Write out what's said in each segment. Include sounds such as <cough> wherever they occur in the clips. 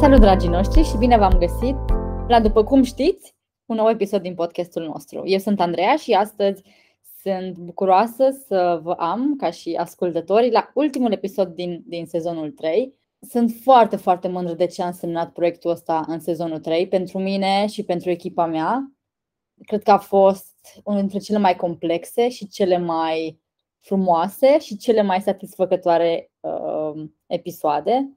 Salut, dragii noștri, și bine v-am găsit la, după cum știți, un nou episod din podcastul nostru. Eu sunt Andreea și astăzi sunt bucuroasă să vă am, ca și ascultători, la ultimul episod din, din sezonul 3. Sunt foarte, foarte mândră de ce a însemnat proiectul ăsta în sezonul 3 pentru mine și pentru echipa mea. Cred că a fost unul dintre cele mai complexe și cele mai frumoase și cele mai satisfăcătoare uh, episoade.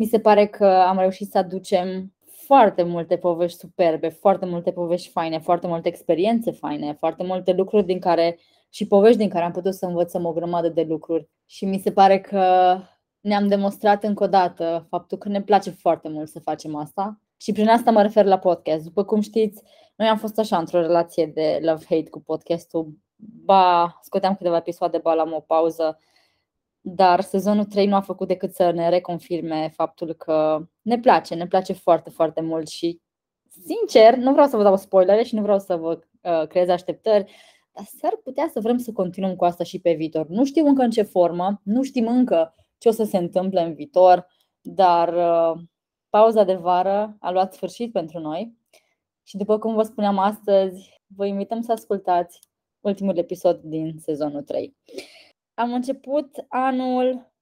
Mi se pare că am reușit să aducem foarte multe povești superbe, foarte multe povești faine, foarte multe experiențe faine, foarte multe lucruri din care și povești din care am putut să învățăm o grămadă de lucruri. Și mi se pare că ne-am demonstrat încă o dată faptul că ne place foarte mult să facem asta. Și prin asta mă refer la podcast. După cum știți, noi am fost așa într-o relație de love-hate cu podcastul. Ba, scoteam câteva episoade, ba, am o pauză dar sezonul 3 nu a făcut decât să ne reconfirme faptul că ne place, ne place foarte, foarte mult și sincer, nu vreau să vă dau spoilere și nu vreau să vă uh, creez așteptări, dar s-ar putea să vrem să continuăm cu asta și pe viitor. Nu știu încă în ce formă, nu știm încă ce o să se întâmple în viitor, dar uh, pauza de vară a luat sfârșit pentru noi și după cum vă spuneam astăzi, vă invităm să ascultați ultimul episod din sezonul 3. Am început anul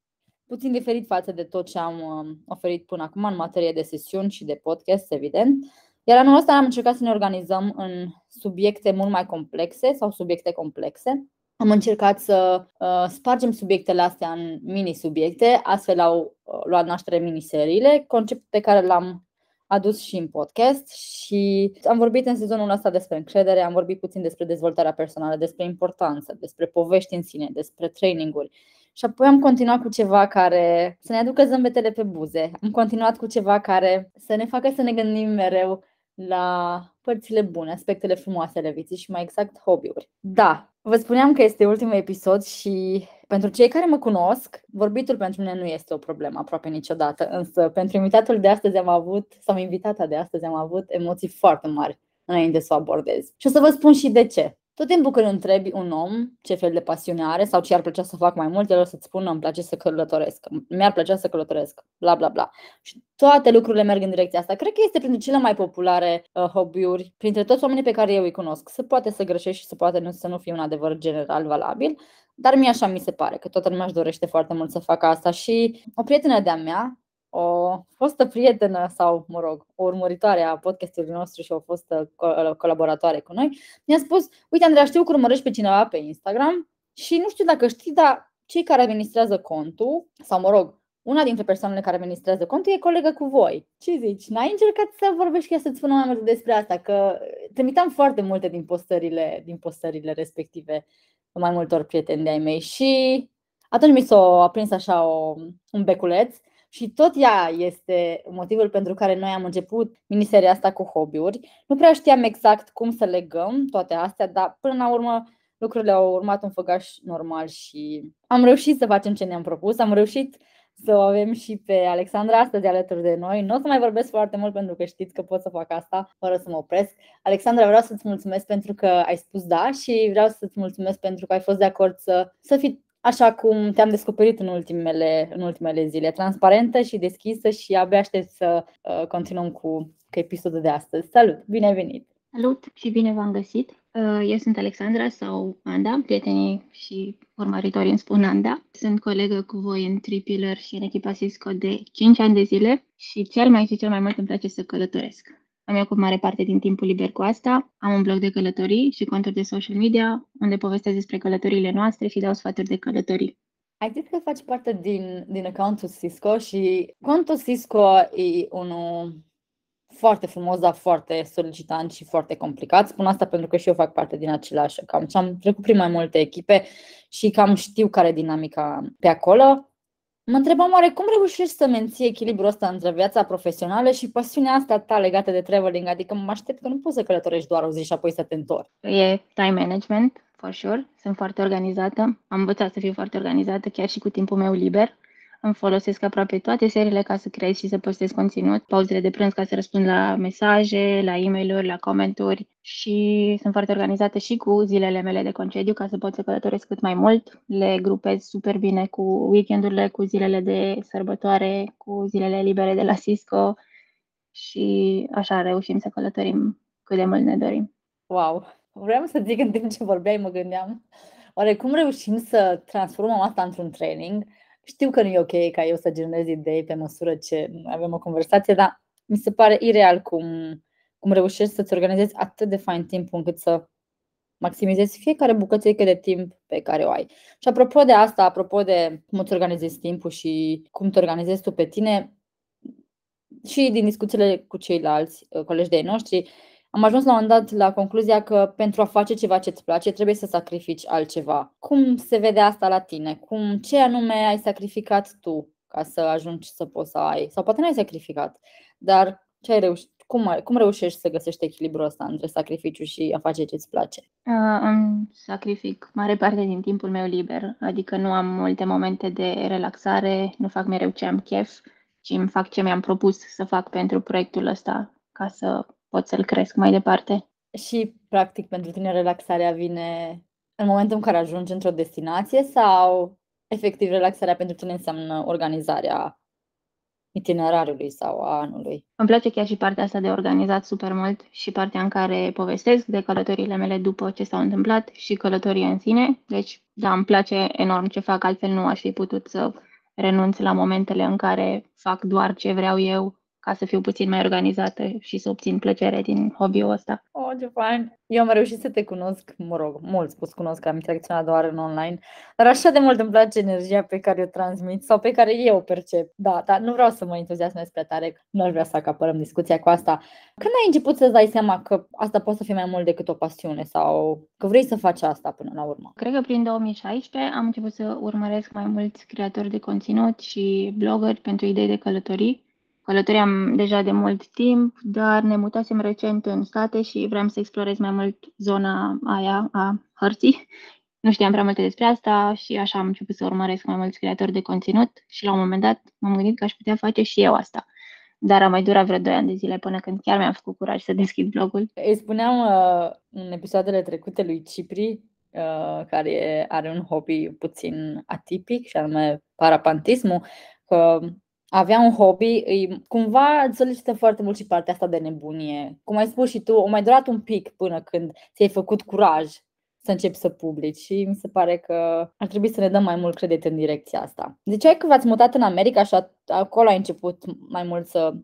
puțin diferit față de tot ce am um, oferit până acum în materie de sesiuni și de podcast, evident. Iar anul ăsta am încercat să ne organizăm în subiecte mult mai complexe sau subiecte complexe. Am încercat să uh, spargem subiectele astea în mini-subiecte, astfel au uh, luat naștere miniseriile, concept pe care l-am adus și în podcast și am vorbit în sezonul ăsta despre încredere, am vorbit puțin despre dezvoltarea personală, despre importanță, despre povești în sine, despre traininguri. Și apoi am continuat cu ceva care să ne aducă zâmbetele pe buze. Am continuat cu ceva care să ne facă să ne gândim mereu la părțile bune, aspectele frumoase ale vieții și mai exact hobby-uri. Da, vă spuneam că este ultimul episod și pentru cei care mă cunosc, vorbitul pentru mine nu este o problemă aproape niciodată, însă pentru invitatul de astăzi am avut, sau invitata de astăzi am avut emoții foarte mari înainte să o abordez. Și o să vă spun și de ce. Tot timpul când întrebi un om ce fel de pasiune are sau ce ar plăcea să fac mai mult, el o să-ți spună îmi place să călătoresc, mi-ar plăcea să călătoresc, bla bla bla. Și toate lucrurile merg în direcția asta. Cred că este printre cele mai populare uh, hobby-uri, printre toți oamenii pe care eu îi cunosc. Se poate să greșești și se poate nu, să nu fie un adevăr general valabil, dar mie așa mi se pare, că toată lumea își dorește foarte mult să facă asta și o prietenă de-a mea, o fostă prietenă sau, mă rog, o urmăritoare a podcastului nostru și o fostă colaboratoare cu noi, mi-a spus, uite Andreea, știu că urmărești pe cineva pe Instagram și nu știu dacă știi, dar cei care administrează contul, sau mă rog, una dintre persoanele care administrează contul e colegă cu voi. Ce zici? N-ai încercat să vorbești chiar să-ți spună mai multe despre asta? Că trimitam foarte multe din postările, din postările respective mai multor prieteni de-ai mei și atunci mi s-a aprins așa o, un beculeț și tot ea este motivul pentru care noi am început miniseria asta cu hobby-uri. Nu prea știam exact cum să legăm toate astea, dar până la urmă lucrurile au urmat un făgaș normal și am reușit să facem ce ne-am propus. Am reușit să o avem și pe Alexandra astăzi alături de noi. Nu o să mai vorbesc foarte mult pentru că știți că pot să fac asta fără să mă opresc. Alexandra, vreau să-ți mulțumesc pentru că ai spus da și vreau să-ți mulțumesc pentru că ai fost de acord să, să fii așa cum te-am descoperit în ultimele, în ultimele zile, transparentă și deschisă și abia aștept să uh, continuăm cu, cu episodul de astăzi. Salut! Bine ai venit! Salut și bine v-am găsit! Uh, eu sunt Alexandra sau Anda, prietenii și urmăritorii îmi spun Anda. Sunt colegă cu voi în Tripiller și în echipa Cisco de 5 ani de zile și cel mai și cel mai mult îmi place să călătoresc. Am ocup mare parte din timpul liber cu asta. Am un blog de călătorii și conturi de social media unde povestesc despre călătoriile noastre și dau sfaturi de călătorii. Ai zis că faci parte din, din accountul Cisco și contul Cisco e unul foarte frumos, dar foarte solicitant și foarte complicat. Spun asta pentru că și eu fac parte din același account și am trecut prin mai multe echipe și cam știu care e dinamica pe acolo. Mă întrebam oare cum reușești să menții echilibrul ăsta între viața profesională și pasiunea asta ta legată de traveling? Adică mă aștept că nu poți să călătorești doar o zi și apoi să te întorci. E time management, for sure. Sunt foarte organizată. Am învățat să fiu foarte organizată chiar și cu timpul meu liber. Îmi folosesc aproape toate seriile ca să creez și să postez conținut, pauzele de prânz ca să răspund la mesaje, la e mail la comenturi și sunt foarte organizată și cu zilele mele de concediu ca să pot să călătoresc cât mai mult. Le grupez super bine cu weekendurile, cu zilele de sărbătoare, cu zilele libere de la Cisco și așa reușim să călătorim cât de mult ne dorim. Wow! Vreau să zic în timp ce vorbeai, mă gândeam, oare cum reușim să transformăm asta într-un training? Știu că nu e ok ca eu să generez idei pe măsură ce avem o conversație, dar mi se pare ireal cum, cum reușești să-ți organizezi atât de fain timpul încât să maximizezi fiecare bucățică de timp pe care o ai. Și apropo de asta, apropo de cum îți organizezi timpul și cum te organizezi tu pe tine, și din discuțiile cu ceilalți uh, colegi de noștri, am ajuns la un moment dat la concluzia că pentru a face ceva ce îți place, trebuie să sacrifici altceva. Cum se vede asta la tine? Cum, ce anume ai sacrificat tu ca să ajungi să poți să ai? Sau poate nu ai sacrificat, dar ce ai reușit? Cum, cum reușești să găsești echilibrul ăsta între sacrificiu și a face ce îți place? Uh, îmi sacrific mare parte din timpul meu liber, adică nu am multe momente de relaxare, nu fac mereu ce am chef, ci îmi fac ce mi-am propus să fac pentru proiectul ăsta ca să pot să-l cresc mai departe. Și, practic, pentru tine relaxarea vine în momentul în care ajungi într-o destinație sau, efectiv, relaxarea pentru tine înseamnă organizarea itinerariului sau a anului? Îmi place chiar și partea asta de organizat super mult și partea în care povestesc de călătorile mele după ce s-au întâmplat și călătorii în sine. Deci, da, îmi place enorm ce fac, altfel nu aș fi putut să renunț la momentele în care fac doar ce vreau eu ca să fiu puțin mai organizată și să obțin plăcere din hobby-ul ăsta. Oh, ce fain! Eu am reușit să te cunosc, mă rog, mult spus cunosc că am interacționat doar în online, dar așa de mult îmi place energia pe care o transmit sau pe care eu o percep. Da, dar nu vreau să mă entuziasmez prea tare, nu aș vrea să acapărăm discuția cu asta. Când ai început să-ți dai seama că asta poate să fie mai mult decât o pasiune sau că vrei să faci asta până la urmă? Cred că prin 2016 am început să urmăresc mai mulți creatori de conținut și blogări pentru idei de călătorii Călătoream deja de mult timp, dar ne mutasem recent în state și vreau să explorez mai mult zona aia a hărții. Nu știam prea multe despre asta și așa am început să urmăresc mai mulți creatori de conținut și la un moment dat m-am gândit că aș putea face și eu asta. Dar a mai durat vreo 2 ani de zile până când chiar mi-am făcut curaj să deschid blogul. Îi spuneam uh, în episoadele trecute lui Cipri, uh, care are un hobby puțin atipic și anume parapantismul, că avea un hobby, îi, cumva îți solicită foarte mult și partea asta de nebunie. Cum ai spus și tu, o mai durat un pic până când ți-ai făcut curaj să începi să publici și mi se pare că ar trebui să ne dăm mai mult credit în direcția asta. Ziceai că v-ați mutat în America și acolo ai început mai mult să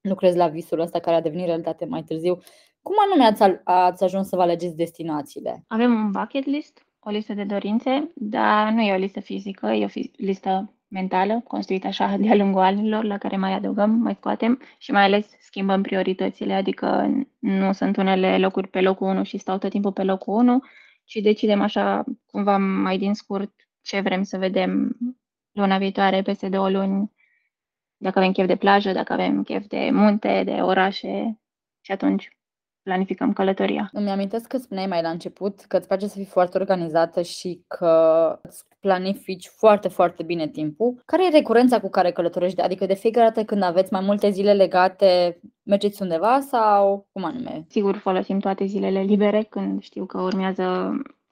lucrezi la visul ăsta care a devenit realitate mai târziu. Cum anume ați, ați ajuns să vă alegeți destinațiile? Avem un bucket list, o listă de dorințe, dar nu e o listă fizică, e o listă mentală, construită așa <laughs> de-a lungul anilor, la care mai adăugăm, mai scoatem și mai ales schimbăm prioritățile, adică nu sunt unele locuri pe locul 1 și stau tot timpul pe locul 1, ci decidem așa cumva mai din scurt ce vrem să vedem luna viitoare, peste două luni, dacă avem chef de plajă, dacă avem chef de munte, de orașe și atunci planificăm călătoria. Îmi amintesc că spuneai mai la început că îți place să fii foarte organizată și că îți planifici foarte, foarte bine timpul. Care e recurența cu care călătorești? Adică de fiecare dată când aveți mai multe zile legate, mergeți undeva sau cum anume? Sigur, folosim toate zilele libere când știu că urmează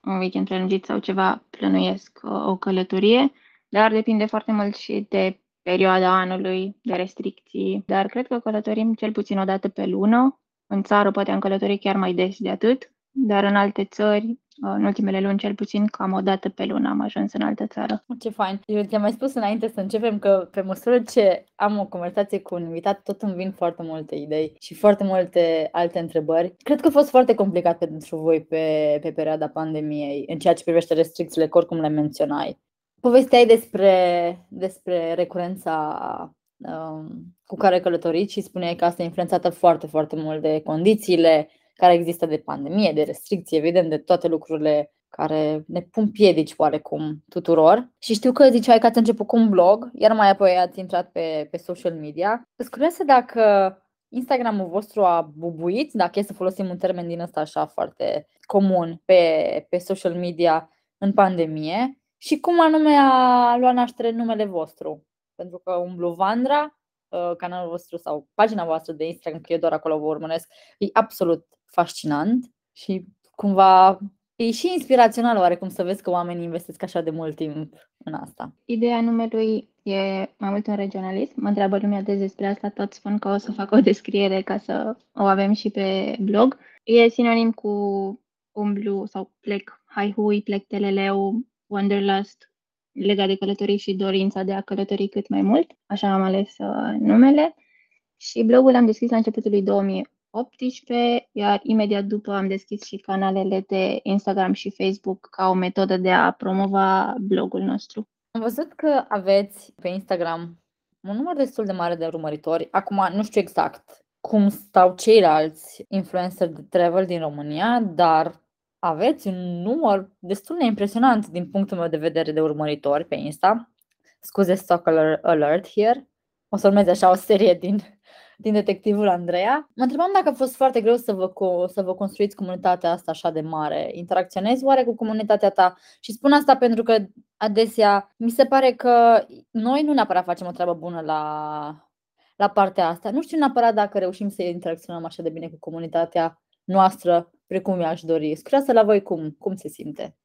un weekend prelungit sau ceva, plănuiesc uh, o călătorie, dar depinde foarte mult și de perioada anului, de restricții, dar cred că călătorim cel puțin o dată pe lună, în țară poate am călătorit chiar mai des de atât, dar în alte țări, în ultimele luni cel puțin, cam o dată pe lună am ajuns în altă țară. Ce fain! Eu ți-am mai spus înainte să începem că pe măsură ce am o conversație cu un invitat, tot îmi vin foarte multe idei și foarte multe alte întrebări. Cred că a fost foarte complicat pentru voi pe, pe perioada pandemiei, în ceea ce privește restricțiile, că oricum le menționai. Povesteai despre, despre recurența Um, cu care călătoriți și spuneai că asta e influențată foarte, foarte mult de condițiile care există de pandemie, de restricții, evident, de toate lucrurile care ne pun piedici oarecum tuturor. Și știu că ziceai că ați început cu un blog, iar mai apoi ați intrat pe, pe social media. Îți curioasă dacă Instagramul vostru a bubuit, dacă e să folosim un termen din ăsta așa foarte comun pe, pe social media în pandemie și cum anume a luat naștere numele vostru pentru că umblu Vandra, uh, canalul vostru sau pagina voastră de Instagram, că eu doar acolo vă urmăresc, e absolut fascinant și cumva e și inspirațional oarecum să vezi că oamenii investesc așa de mult timp în asta. Ideea numelui e mai mult un regionalist. Mă întreabă lumea de despre asta, tot spun că o să fac o descriere ca să o avem și pe blog. E sinonim cu umblu sau plec haihui, plec teleleu, wanderlust, legat de călătorii și dorința de a călători cât mai mult. Așa am ales uh, numele. Și blogul am deschis la începutul lui 2018, iar imediat după am deschis și canalele de Instagram și Facebook ca o metodă de a promova blogul nostru. Am văzut că aveți pe Instagram un număr destul de mare de urmăritori. Acum nu știu exact cum stau ceilalți influencer de travel din România, dar aveți un număr destul de impresionant din punctul meu de vedere de urmăritori pe Insta. Scuze stock alert here. O să urmeze așa o serie din, din detectivul Andreea. Mă întrebam dacă a fost foarte greu să vă, să vă construiți comunitatea asta așa de mare. Interacționezi oare cu comunitatea ta? Și spun asta pentru că adesea mi se pare că noi nu neapărat facem o treabă bună la, la partea asta. Nu știu neapărat dacă reușim să interacționăm așa de bine cu comunitatea noastră precum mi-aș dori. Scria la voi cum, cum se simte?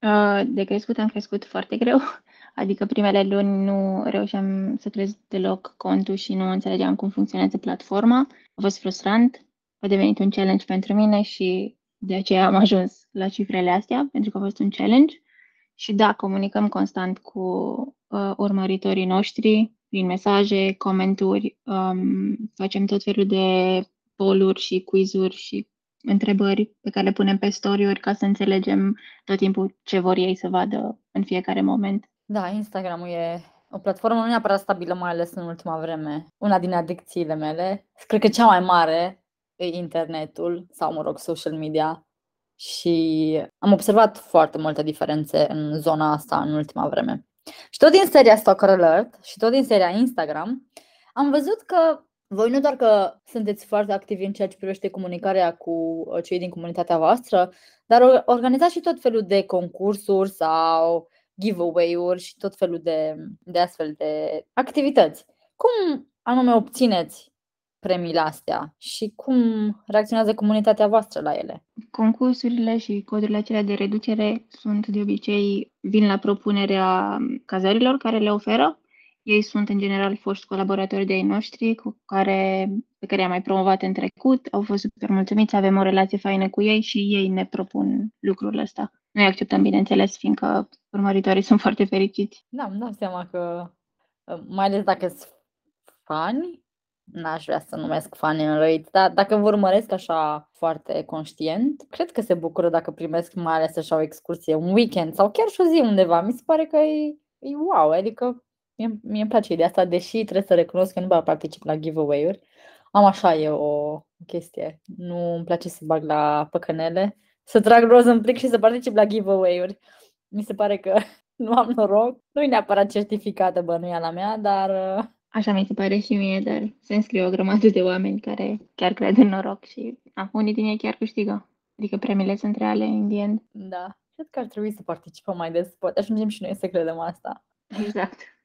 De crescut am crescut foarte greu, adică primele luni nu reușeam să crez deloc contul și nu înțelegeam cum funcționează platforma. A fost frustrant, a devenit un challenge pentru mine și de aceea am ajuns la cifrele astea, pentru că a fost un challenge. Și da, comunicăm constant cu uh, urmăritorii noștri prin mesaje, comenturi, um, facem tot felul de poluri și quizuri și întrebări pe care le punem pe story ca să înțelegem tot timpul ce vor ei să vadă în fiecare moment. Da, Instagram-ul e o platformă nu neapărat stabilă, mai ales în ultima vreme. Una din adicțiile mele, cred că cea mai mare, e internetul sau, mă rog, social media. Și am observat foarte multe diferențe în zona asta în ultima vreme. Și tot din seria Stalker Alert și tot din seria Instagram, am văzut că voi nu doar că sunteți foarte activi în ceea ce privește comunicarea cu uh, cei din comunitatea voastră, dar organizați și tot felul de concursuri sau giveaway-uri și tot felul de, de astfel de activități. Cum anume obțineți premiile astea și cum reacționează comunitatea voastră la ele? Concursurile și codurile acelea de reducere sunt de obicei, vin la propunerea cazărilor care le oferă ei sunt în general foști colaboratori de ai noștri cu care, pe care i-am mai promovat în trecut, au fost super mulțumiți, avem o relație faină cu ei și ei ne propun lucrul ăsta. Noi acceptăm, bineînțeles, fiindcă urmăritorii sunt <laughs> foarte fericiți. Da, îmi dau seama că, mai ales dacă sunt fani, n-aș vrea să numesc fani în răit, dar dacă vă urmăresc așa foarte conștient, cred că se bucură dacă primesc mai ales așa o excursie, un weekend sau chiar și o zi undeva. Mi se pare că e, e wow, adică Mie, mie îmi place ideea asta, deși trebuie să recunosc că nu mai particip la giveaway-uri. Am așa e o chestie. Nu îmi place să bag la păcănele, să trag roz în plic și să particip la giveaway-uri. Mi se pare că <laughs> nu am noroc. Nu e neapărat certificată bănuiala mea, dar... Uh, așa mi se pare și mie, dar se înscrie o grămadă de oameni care chiar cred în noroc și a, unii din ei chiar câștigă. Adică premiile sunt reale în end. Da, cred că ar trebui să participăm mai des. Poate ajungem și noi să credem asta. Exact.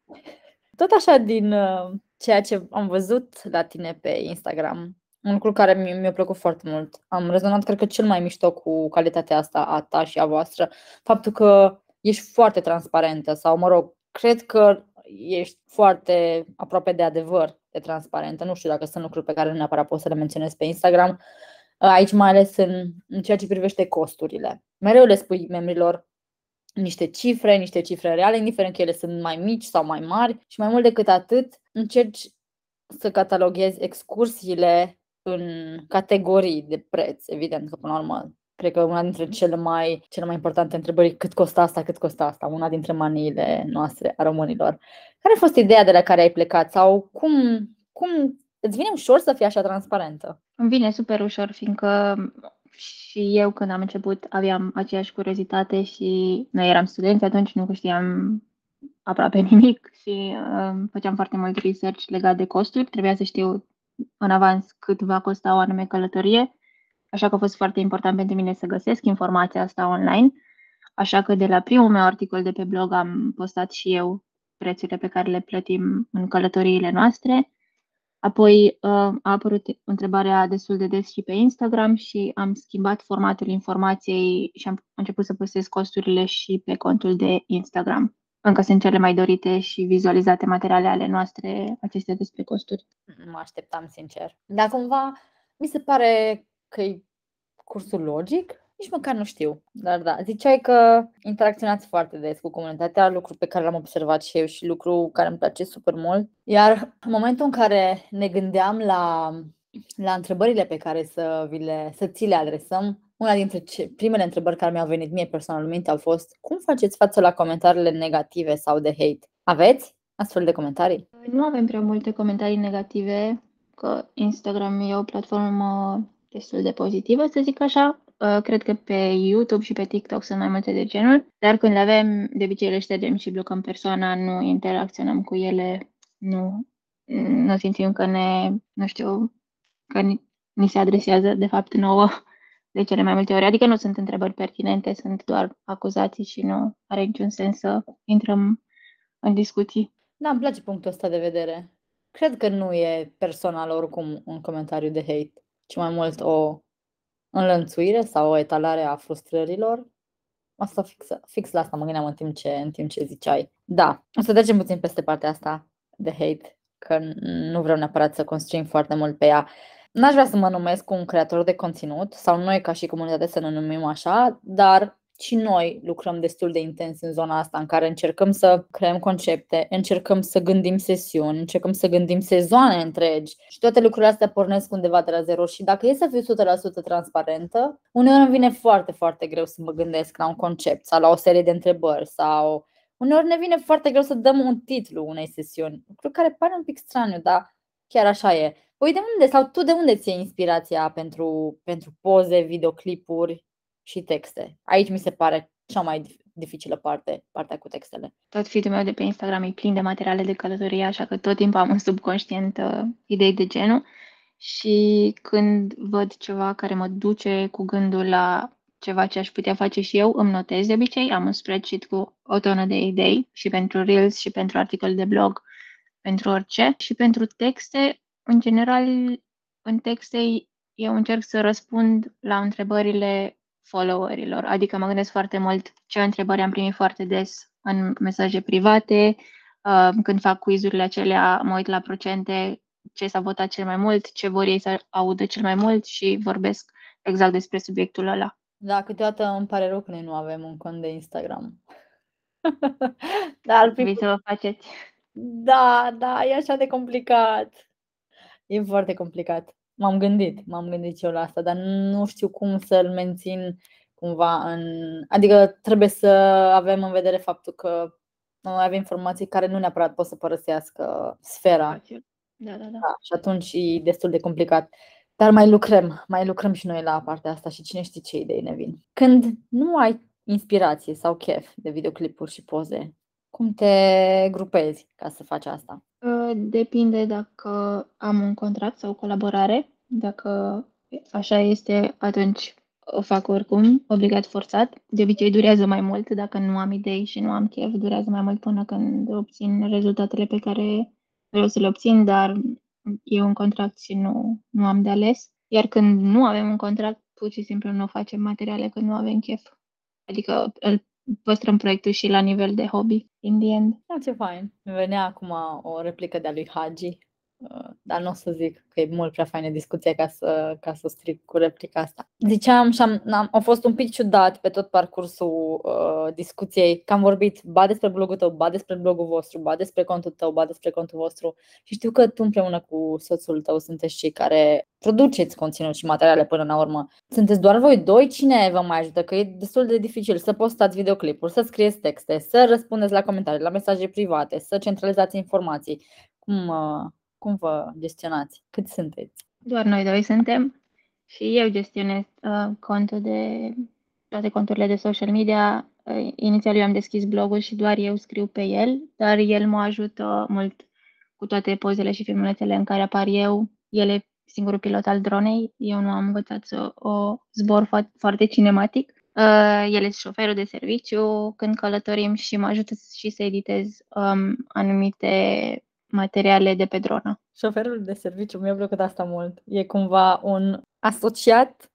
Tot așa din uh, ceea ce am văzut la tine pe Instagram, un lucru care mi- mi-a plăcut foarte mult. Am rezonat, cred că, cel mai mișto cu calitatea asta a ta și a voastră. Faptul că ești foarte transparentă sau, mă rog, cred că ești foarte aproape de adevăr de transparentă. Nu știu dacă sunt lucruri pe care nu neapărat poți să le menționez pe Instagram. Aici mai ales în, în ceea ce privește costurile. Mereu le spui membrilor niște cifre, niște cifre reale, indiferent că ele sunt mai mici sau mai mari și mai mult decât atât încerci să cataloghezi excursiile în categorii de preț, evident că până la urmă cred că una dintre cele mai, cele mai importante întrebări cât costă asta, cât costă asta, una dintre maniile noastre a românilor. Care a fost ideea de la care ai plecat sau cum, cum îți vine ușor să fii așa transparentă? Îmi vine super ușor, fiindcă și eu când am început aveam aceeași curiozitate și noi eram studenți atunci, nu știam aproape <laughs> nimic și uh, făceam foarte mult research legat de costuri. Trebuia să știu în avans cât va costa o anume călătorie, așa că a fost foarte important pentru mine să găsesc informația asta online. Așa că de la primul meu articol de pe blog am postat și eu prețurile pe care le plătim în călătoriile noastre Apoi uh, a apărut întrebarea destul de des și pe Instagram și am schimbat formatul informației și am început să postez costurile și pe contul de Instagram. Încă sunt cele mai dorite și vizualizate materiale ale noastre, acestea despre costuri. Mă așteptam, sincer. Dar cumva mi se pare că e cursul logic, nici măcar nu știu. Dar da, ziceai că interacționați foarte des cu comunitatea, lucru pe care l-am observat și eu și lucru care îmi place super mult. Iar în momentul în care ne gândeam la, la întrebările pe care să, vi le, să ți le adresăm, una dintre ce, primele întrebări care mi-au venit mie personal în minte au fost cum faceți față la comentariile negative sau de hate? Aveți astfel de comentarii? Nu avem prea multe comentarii negative, că Instagram e o platformă destul de pozitivă, să zic așa. Uh, cred că pe YouTube și pe TikTok sunt mai multe de genul, dar când le avem, de obicei le ștergem și blocăm persoana, nu interacționăm cu ele, nu, nu simțim că ne, nu știu, că ni, ni se adresează de fapt nouă de cele mai multe ori. Adică nu sunt întrebări pertinente, sunt doar acuzații și nu are niciun sens să intrăm în discuții. Da, îmi place punctul ăsta de vedere. Cred că nu e personal oricum un comentariu de hate, ci mai mult o înlănțuire sau o etalare a frustrărilor. Asta fix, fix la asta mă gândeam în timp, ce, în timp ce ziceai. Da, o să trecem puțin peste partea asta de hate, că nu vreau neapărat să construim foarte mult pe ea. N-aș vrea să mă numesc un creator de conținut sau noi ca și comunitate să ne numim așa, dar și noi lucrăm destul de intens în zona asta în care încercăm să creăm concepte, încercăm să gândim sesiuni, încercăm să gândim sezoane întregi. Și toate lucrurile astea pornesc undeva de la zero. Și dacă e să fiu 100% transparentă, uneori îmi vine foarte, foarte greu să mă gândesc la un concept sau la o serie de întrebări sau uneori ne vine foarte greu să dăm un titlu unei sesiuni, lucru care pare un pic straniu, dar chiar așa e. Păi de unde sau tu de unde ți inspirația pentru, pentru poze, videoclipuri și texte? Aici mi se pare cea mai dificilă parte, partea cu textele. Tot feed meu de pe Instagram e plin de materiale de călătorie, așa că tot timpul am un subconștient uh, idei de genul și când văd ceva care mă duce cu gândul la ceva ce aș putea face și eu, îmi notez de obicei, am un spreadsheet cu o tonă de idei și pentru Reels și pentru articole de blog, pentru orice. Și pentru texte în general, în texte eu încerc să răspund la întrebările followerilor, adică mă gândesc foarte mult ce întrebări am primit foarte des în mesaje private, uh, când fac quizurile acelea, mă uit la procente, ce s-a votat cel mai mult, ce vor ei să audă cel mai mult și vorbesc exact despre subiectul ăla. Da, câteodată îmi pare rău că noi nu avem un cont de Instagram. <laughs> da, ar fi... să vă faceți. Da, da, e așa de complicat. E foarte complicat. M-am gândit, m-am gândit și eu la asta, dar nu știu cum să-l mențin cumva în... Adică trebuie să avem în vedere faptul că avem informații care nu neapărat pot să părăsească sfera. Da, da, da. da și atunci e destul de complicat. Dar mai lucrăm, mai lucrăm și noi la partea asta și cine știe ce idei ne vin. Când nu ai inspirație sau chef de videoclipuri și poze, cum te grupezi ca să faci asta? Ă, depinde dacă am un contract sau o colaborare. Dacă așa este, atunci o fac oricum, obligat forțat. De obicei durează mai mult dacă nu am idei și nu am chef, durează mai mult până când obțin rezultatele pe care vreau să le obțin, dar e un contract și nu, nu am de ales. Iar când nu avem un contract, pur și simplu nu facem materiale când nu avem chef. Adică îl păstrăm proiectul și la nivel de hobby, in the end. Da, ce fain. Îmi venea acum o replică de-a lui Hagi, uh, dar nu o să zic că e mult prea faină discuția ca să, ca să stric cu replica asta. Ziceam și am, am, am fost un pic ciudat pe tot parcursul uh, discuției că am vorbit ba despre blogul tău, ba despre blogul vostru, ba despre contul tău, ba despre contul vostru și știu că tu împreună cu soțul tău sunteți cei care produceți conținut și materiale până la urmă. Sunteți doar voi doi? Cine vă mai ajută? Că e destul de dificil să postați videoclipuri, să scrieți texte, să răspundeți la comentarii, la mesaje private, să centralizați informații. Cum, uh, cum vă gestionați? Cât sunteți? Doar noi doi suntem și eu gestionez uh, contul de toate conturile de social media. Uh, inițial eu am deschis blogul și doar eu scriu pe el, dar el mă ajută mult cu toate pozele și filmulețele în care apar eu. Ele singurul pilot al dronei. Eu nu am învățat să o zbor foarte cinematic. Uh, el este șoferul de serviciu când călătorim și mă ajută și să editez um, anumite materiale de pe dronă. Șoferul de serviciu, mi-a plăcut asta mult. E cumva un asociat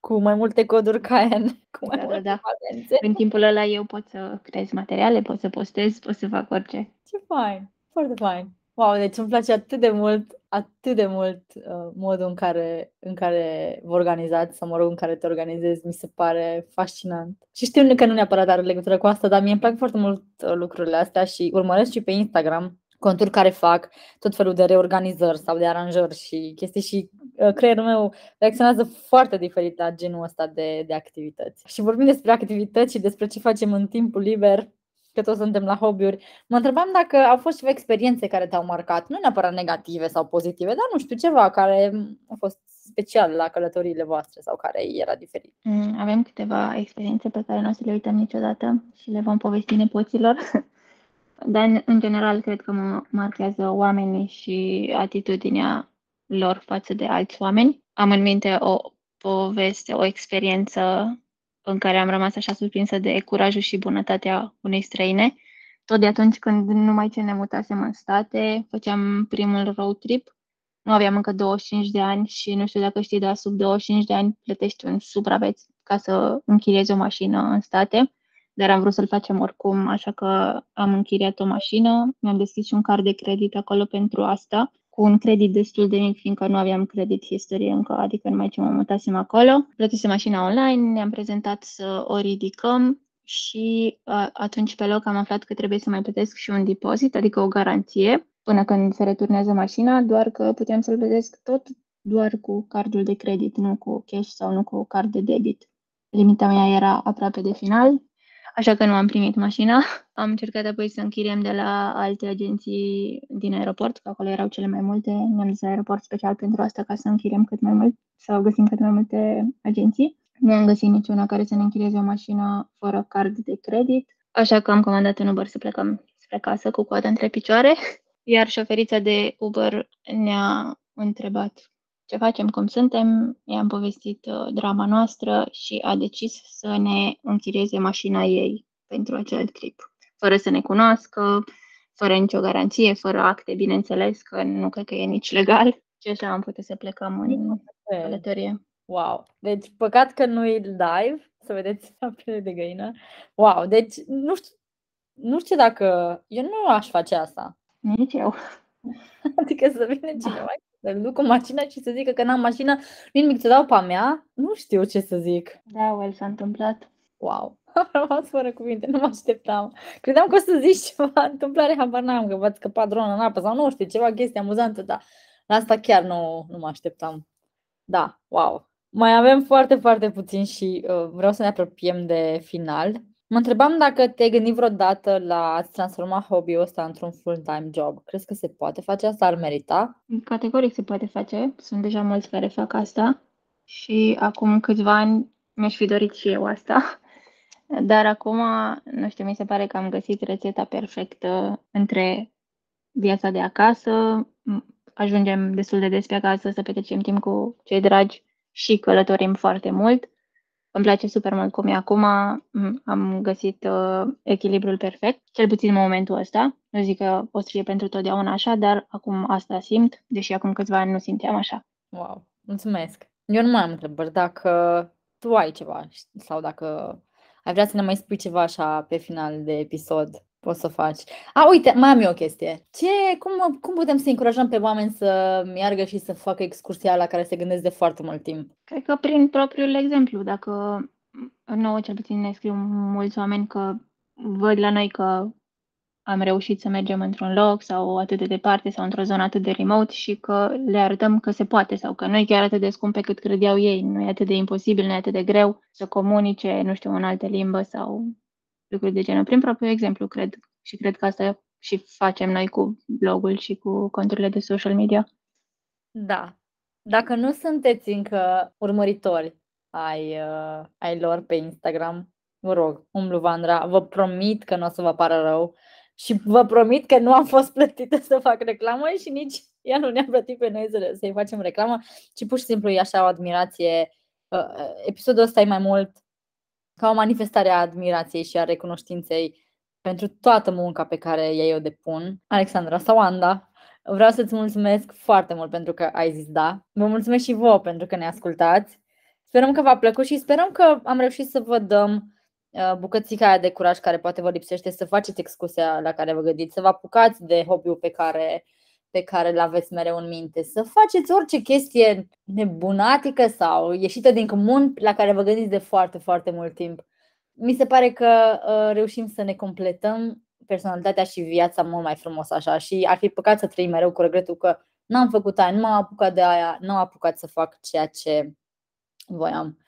cu mai multe coduri Cayenne, cu mai Da, da, multe da. valențe. În timpul ăla eu pot să creez materiale, pot să postez, pot să fac orice. Ce fain, foarte fain. Wow, deci îmi place atât de mult, atât de mult uh, modul în care, în care vă organizați sau, mă rog, în care te organizezi, mi se pare fascinant. Și știu că nu neapărat are legătură cu asta, dar mie îmi plac foarte mult uh, lucrurile astea și urmăresc și pe Instagram conturi care fac tot felul de reorganizări sau de aranjări și chestii și uh, creierul meu reacționează foarte diferit la genul ăsta de, de activități. Și vorbim despre activități și despre ce facem în timpul liber, că toți suntem la hobby-uri. Mă întrebam dacă au fost ceva experiențe care te-au marcat, nu neapărat negative sau pozitive, dar nu știu, ceva care a fost special la călătoriile voastre sau care era diferit. Mm, Avem câteva experiențe pe care nu o să le uităm niciodată și le vom povesti nepoților. <laughs> Dar, în- în general, cred că mă marchează oamenii și atitudinea lor față de alți oameni. Am în minte o poveste, o experiență în care am rămas așa surprinsă de curajul și bunătatea unei străine. Tot de atunci când numai ce ne mutasem în state, făceam primul road trip. Nu aveam încă 25 de ani și nu știu dacă știi, dar sub 25 de ani plătești un suprapreț ca să închiriezi o mașină în state dar am vrut să-l facem oricum, așa că am închiriat o mașină, mi-am deschis și un card de credit acolo pentru asta, cu un credit destul de mic, fiindcă nu aveam credit history încă, adică numai ce mă mutasem acolo. Plătise mașina online, ne-am prezentat să o ridicăm și a, atunci pe loc am aflat că trebuie să mai plătesc și un depozit, adică o garanție, până când se returnează mașina, doar că puteam să-l plătesc tot doar cu cardul de credit, nu cu cash sau nu cu card de debit. Limita mea era aproape de final, așa că nu am primit mașina. <laughs> Am încercat apoi să închiriem de la alte agenții din aeroport, că acolo erau cele mai multe. Ne-am dus la aeroport special pentru asta, ca să închiriem cât mai mult, să găsim cât mai multe agenții. Nu am găsit niciuna care să ne închirieze o mașină fără card de credit, așa că am comandat un Uber să plecăm spre casă cu coada între picioare. <laughs> Iar șoferița de Uber ne-a întrebat ce facem, cum suntem, i-am povestit uh, drama noastră și a decis să ne închirieze mașina ei pentru acel trip, fără să ne cunoască, fără nicio garanție, fără acte, bineînțeles, că nu cred că e nici legal. Și așa am putut să plecăm în călătorie. Wow! Deci, păcat că nu e live, să vedeți <laughs> apele de găină. Wow! Deci, nu știu, nu știu dacă... Eu nu aș face asta. Nici eu. <laughs> Adică să vină cineva <laughs> să duc cu mașina și să zică că n-am mașină, nu nimic să dau pe a mea, nu știu ce să zic. Da, well, s-a întâmplat. Wow, am <laughs> rămas fără cuvinte, nu mă așteptam. Credeam că o să zici <laughs> ceva întâmplare, habar n-am, că v-ați scăpat dronă în apă sau nu știu, ceva chestie amuzantă, dar la asta chiar nu, nu mă așteptam. Da, wow. Mai avem foarte, foarte puțin și uh, vreau să ne apropiem de final. Mă întrebam dacă te-ai gândit vreodată la a-ți transforma hobby-ul ăsta într-un full-time job. Crezi că se poate face asta? Ar merita? Categoric se poate face. Sunt deja mulți care fac asta și acum câțiva ani mi-aș fi dorit și eu asta. <laughs> Dar acum, nu știu, mi se pare că am găsit rețeta perfectă între viața de acasă, m- ajungem destul de des pe acasă să petrecem timp cu cei dragi și călătorim foarte mult. Îmi place super mult cum e acum, m- am găsit uh, echilibrul perfect, cel puțin în momentul ăsta. Nu zic că o să fie pentru totdeauna așa, dar acum asta simt, deși acum câțiva ani nu simteam așa. Wow, mulțumesc! Eu nu mai am întrebări. Dacă tu ai ceva sau dacă ai vrea să ne mai spui ceva așa pe final de episod, poți să faci. A, uite, mai am eu o chestie. Ce, cum, cum putem să încurajăm pe oameni să meargă și să facă excursia la care se gândesc de foarte mult timp? Cred că prin propriul exemplu, dacă nouă cel puțin ne scriu mulți oameni că văd la noi că am reușit să mergem într-un loc sau atât de departe sau într-o zonă atât de remote și că le arătăm că se poate sau că nu e chiar atât de scump pe cât credeau ei, nu e atât de imposibil, nu e atât de greu să comunice, nu știu, în altă limbă sau lucruri de genul. Prin propriul exemplu, cred. Și cred că asta și facem noi cu blogul și cu conturile de social media. Da. Dacă nu sunteți încă urmăritori ai, uh, ai lor pe Instagram, vă rog, umblu Vandra, vă promit că nu o să vă pară rău și vă promit că nu am fost plătită să fac reclamă și nici ea nu ne-a plătit pe noi să, să-i facem reclamă, ci pur și simplu e așa o admirație. Uh, uh, Episodul ăsta e mai mult ca o manifestare a admirației și a recunoștinței pentru toată munca pe care ei o depun. Alexandra sau Anda, Vreau să-ți mulțumesc foarte mult pentru că ai zis da. Vă mulțumesc și vouă pentru că ne ascultați. Sperăm că v-a plăcut și sperăm că am reușit să vă dăm uh, bucățica aia de curaj care poate vă lipsește, să faceți excursia la care vă gândiți, să vă apucați de hobby-ul pe care, pe care îl aveți mereu în minte, să faceți orice chestie nebunatică sau ieșită din comun la care vă gândiți de foarte, foarte mult timp. Mi se pare că uh, reușim să ne completăm personalitatea și viața mult mai frumos așa și ar fi păcat să trăim mereu cu regretul că n-am făcut aia, nu m-am apucat de aia, nu am apucat să fac ceea ce voiam.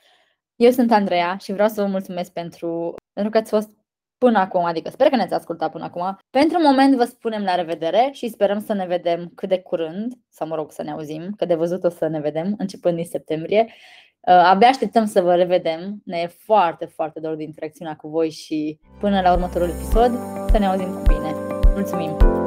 Eu sunt Andreea și vreau să vă mulțumesc pentru, pentru că ați fost până acum, adică sper că ne-ați ascultat până acum. Pentru moment vă spunem la revedere și sperăm să ne vedem cât de curând, sau mă rog să ne auzim, că de văzut o să ne vedem începând din septembrie. Uh, abia așteptăm să vă revedem, ne e foarte, foarte dor de interacțiunea cu voi și până la următorul episod să ne auzim cu bine. Mulțumim!